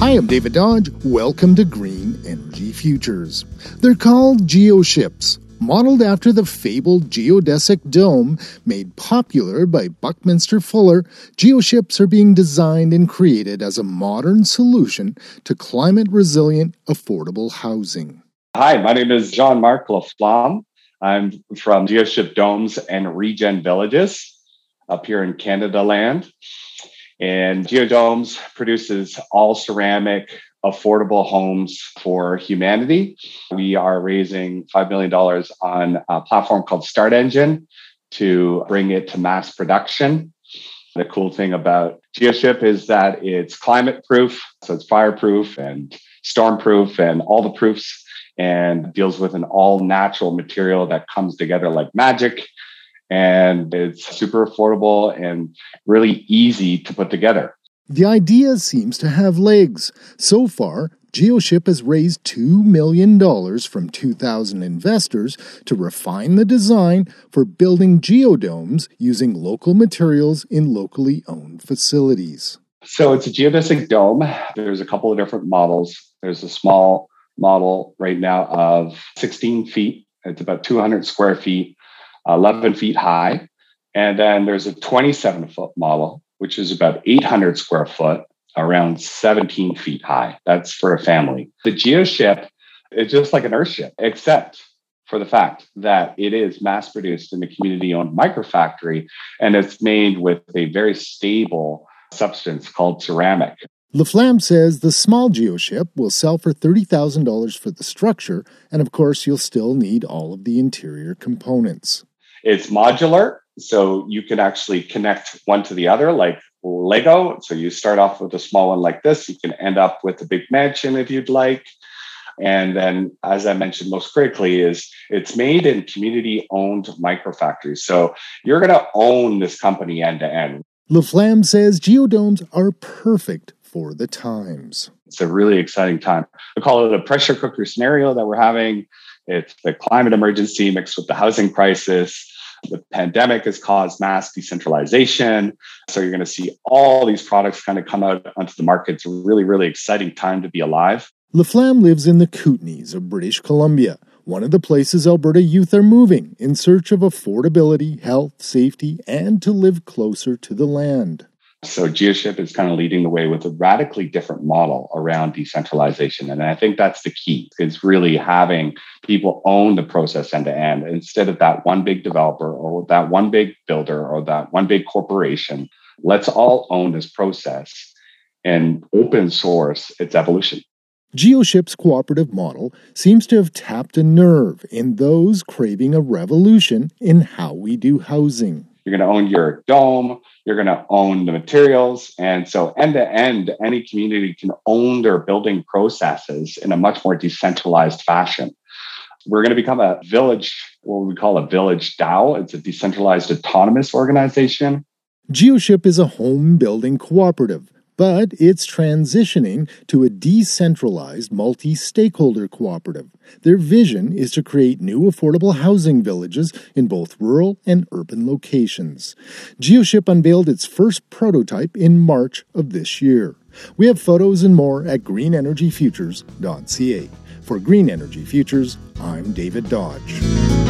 Hi, I'm David Dodge. Welcome to Green Energy Futures. They're called geoships, modeled after the fabled geodesic dome made popular by Buckminster Fuller. Geoships are being designed and created as a modern solution to climate resilient, affordable housing. Hi, my name is Jean Marc Laflamme. I'm from Geoship Domes and Regen Villages up here in Canada land. And Geodomes produces all ceramic, affordable homes for humanity. We are raising $5 million on a platform called StartEngine to bring it to mass production. The cool thing about GeoShip is that it's climate proof, so it's fireproof and storm proof and all the proofs, and deals with an all natural material that comes together like magic and it's super affordable and really easy to put together. The idea seems to have legs. So far, GeoShip has raised $2 million from 2,000 investors to refine the design for building geodomes using local materials in locally owned facilities. So it's a geodesic dome. There's a couple of different models. There's a small model right now of 16 feet. It's about 200 square feet 11 feet high. And then there's a 27 foot model, which is about 800 square foot, around 17 feet high. That's for a family. The GeoShip is just like an Earthship, except for the fact that it is mass produced in a community owned microfactory and it's made with a very stable substance called ceramic. Laflamme says the small geoship will sell for $30,000 for the structure, and of course, you'll still need all of the interior components. It's modular, so you can actually connect one to the other like Lego. So you start off with a small one like this, you can end up with a big mansion if you'd like. And then, as I mentioned, most critically, is it's made in community owned microfactories. So you're going to own this company end to end. Laflamme says geodomes are perfect for the times. It's a really exciting time. I call it a pressure cooker scenario that we're having. It's the climate emergency mixed with the housing crisis. The pandemic has caused mass decentralization. So you're going to see all these products kind of come out onto the market. It's a really, really exciting time to be alive. Laflamme lives in the Kootenays of British Columbia, one of the places Alberta youth are moving in search of affordability, health, safety, and to live closer to the land. So GeoShip is kind of leading the way with a radically different model around decentralization. And I think that's the key is really having people own the process end to end instead of that one big developer or that one big builder or that one big corporation. Let's all own this process and open source its evolution. GeoShip's cooperative model seems to have tapped a nerve in those craving a revolution in how we do housing. You're going to own your dome. You're going to own the materials. And so, end to end, any community can own their building processes in a much more decentralized fashion. We're going to become a village, what we call a village DAO. It's a decentralized autonomous organization. GeoShip is a home building cooperative but it's transitioning to a decentralized multi stakeholder cooperative. Their vision is to create new affordable housing villages in both rural and urban locations. GeoShip unveiled its first prototype in March of this year. We have photos and more at greenenergyfutures.ca. For Green Energy Futures, I'm David Dodge.